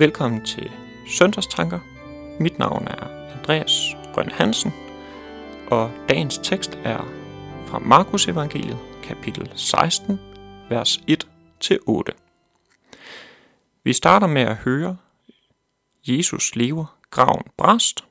Velkommen til Søndagstanker. Mit navn er Andreas Rønne Hansen, og dagens tekst er fra Markus Evangeliet, kapitel 16, vers 1-8. Vi starter med at høre, Jesus lever, graven bræst,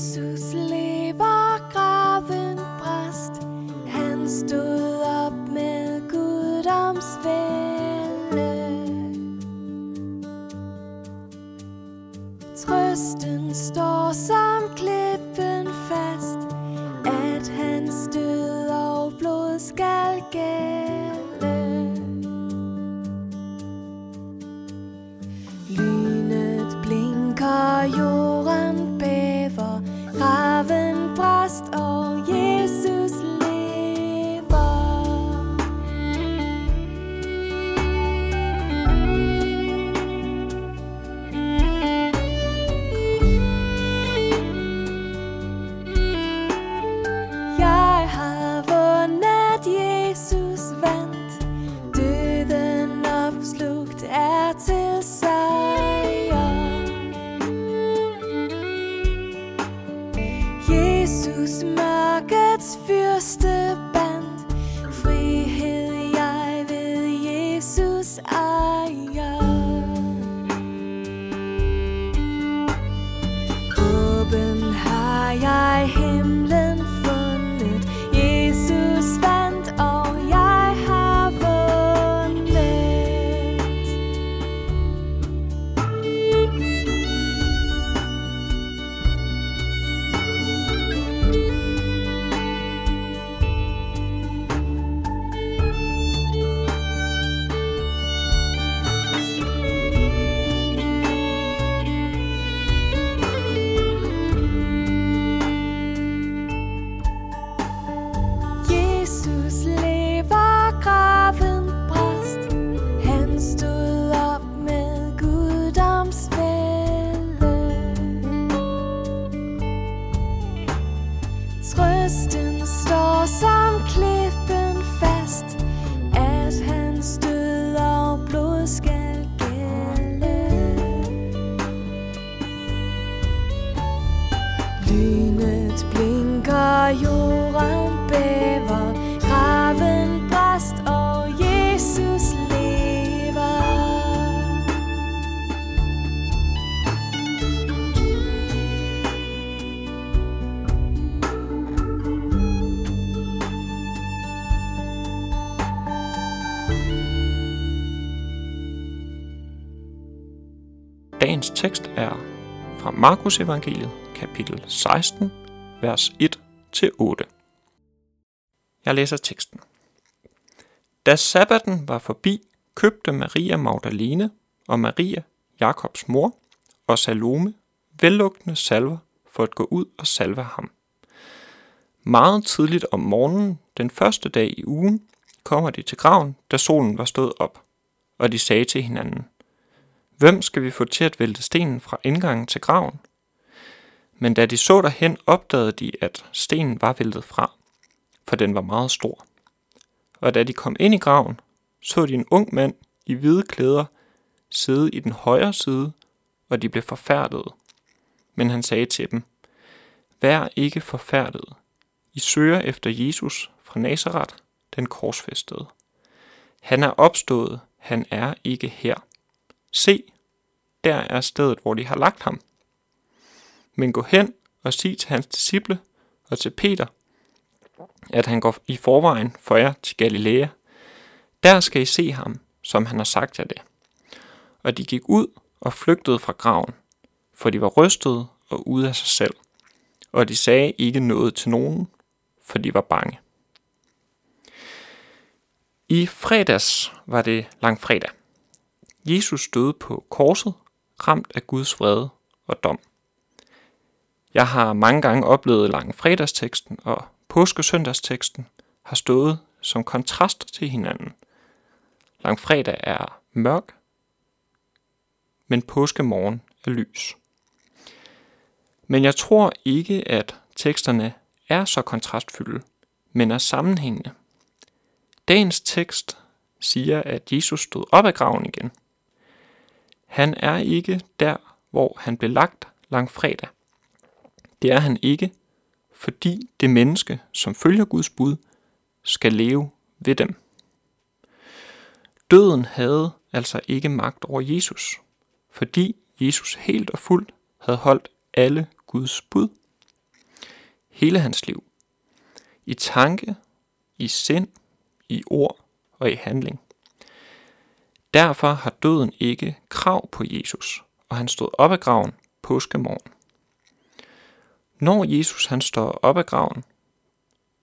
Jesus lever, graven bræst. Han stod op med guddoms vælde. Trøsten står som jorden bæver, graven bræst og Jesus lever. Dagens tekst er fra Markus Evangeliet, kapitel 16, vers 1 til 8. Jeg læser teksten. Da sabbaten var forbi, købte Maria Magdalene og Maria, Jakobs mor, og Salome vellugtende salver for at gå ud og salve ham. Meget tidligt om morgenen, den første dag i ugen, kommer de til graven, da solen var stået op, og de sagde til hinanden, Hvem skal vi få til at vælte stenen fra indgangen til graven? Men da de så derhen, opdagede de, at stenen var væltet fra, for den var meget stor. Og da de kom ind i graven, så de en ung mand i hvide klæder sidde i den højre side, og de blev forfærdede. Men han sagde til dem, Vær ikke forfærdede. I søger efter Jesus fra Nazareth, den korsfæstede. Han er opstået, han er ikke her. Se, der er stedet, hvor de har lagt ham. Men gå hen og sig til hans disciple og til Peter, at han går i forvejen for jer til Galilea. Der skal I se ham, som han har sagt jer det. Og de gik ud og flygtede fra graven, for de var rystede og ude af sig selv. Og de sagde ikke noget til nogen, for de var bange. I fredags var det langfredag. Jesus stod på korset, ramt af Guds vrede og dom. Jeg har mange gange oplevet langfredagsteksten og påskesøndagsteksten har stået som kontrast til hinanden. Langfredag er mørk, men påskemorgen er lys. Men jeg tror ikke, at teksterne er så kontrastfyldte, men er sammenhængende. Dagens tekst siger, at Jesus stod op af graven igen. Han er ikke der, hvor han blev lagt langfredag. Det er han ikke, fordi det menneske, som følger Guds bud, skal leve ved dem. Døden havde altså ikke magt over Jesus, fordi Jesus helt og fuldt havde holdt alle Guds bud. Hele hans liv. I tanke, i sind, i ord og i handling. Derfor har døden ikke krav på Jesus, og han stod op af graven påskemorgen. Når Jesus han står op af graven,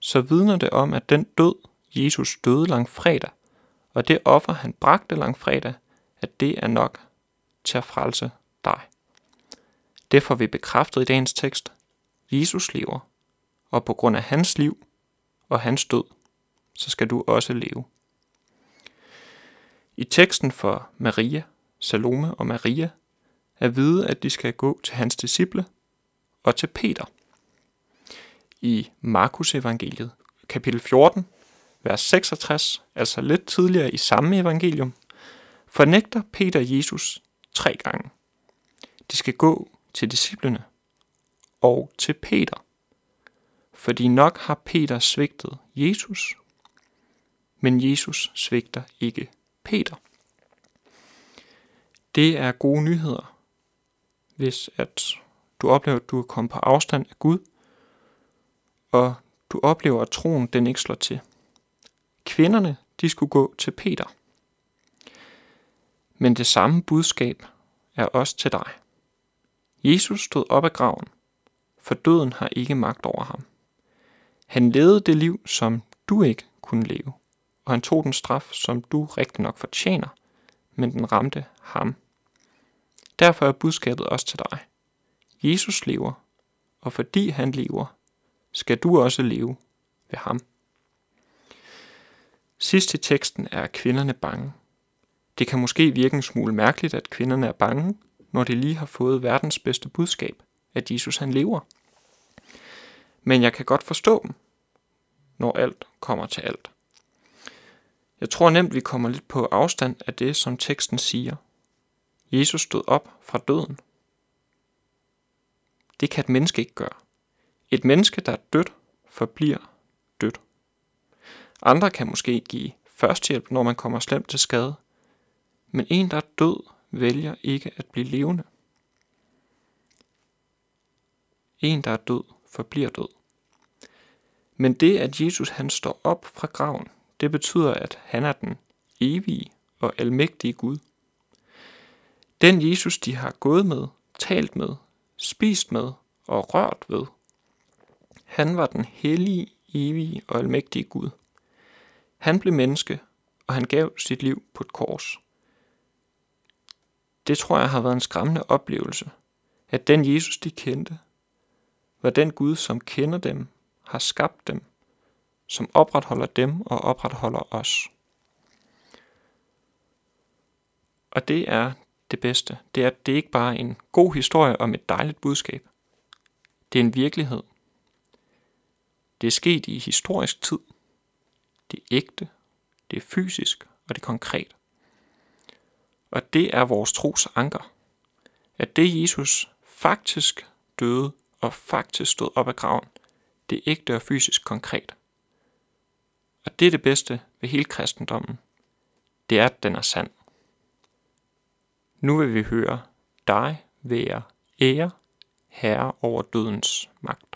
så vidner det om, at den død, Jesus døde lang fredag, og det offer, han bragte lang fredag, at det er nok til at frelse dig. Det får vi bekræftet i dagens tekst. Jesus lever, og på grund af hans liv og hans død, så skal du også leve. I teksten for Maria, Salome og Maria er vide, at de skal gå til hans disciple og til Peter. I Markus evangeliet, kapitel 14, vers 66, altså lidt tidligere i samme evangelium, fornægter Peter Jesus tre gange. De skal gå til disciplene og til Peter, fordi nok har Peter svigtet Jesus, men Jesus svigter ikke Peter. Det er gode nyheder, hvis at du oplever, at du er kommet på afstand af Gud, og du oplever, at troen den ikke slår til. Kvinderne, de skulle gå til Peter. Men det samme budskab er også til dig. Jesus stod op af graven, for døden har ikke magt over ham. Han levede det liv, som du ikke kunne leve, og han tog den straf, som du rigtig nok fortjener, men den ramte ham. Derfor er budskabet også til dig. Jesus lever, og fordi han lever, skal du også leve ved ham. Sidst i teksten er kvinderne bange. Det kan måske virke en smule mærkeligt, at kvinderne er bange, når de lige har fået verdens bedste budskab, at Jesus han lever. Men jeg kan godt forstå dem, når alt kommer til alt. Jeg tror nemt, vi kommer lidt på afstand af det, som teksten siger. Jesus stod op fra døden. Det kan et menneske ikke gøre. Et menneske, der er dødt, forbliver dødt. Andre kan måske give førstehjælp, når man kommer slemt til skade. Men en, der er død, vælger ikke at blive levende. En, der er død, forbliver død. Men det, at Jesus han står op fra graven, det betyder, at han er den evige og almægtige Gud. Den Jesus, de har gået med, talt med, spist med og rørt ved. Han var den hellige, evige og almægtige Gud. Han blev menneske, og han gav sit liv på et kors. Det tror jeg har været en skræmmende oplevelse, at den Jesus, de kendte, var den Gud, som kender dem, har skabt dem, som opretholder dem og opretholder os. Og det er det bedste. Det er, det ikke bare en god historie om et dejligt budskab. Det er en virkelighed. Det er sket i historisk tid. Det er ægte, det er fysisk og det er konkret. Og det er vores tros anker. At det Jesus faktisk døde og faktisk stod op af graven, det er ægte og fysisk konkret. Og det er det bedste ved hele kristendommen. Det er, at den er sand. Nu vil vi høre dig være ære, herre over dødens magt.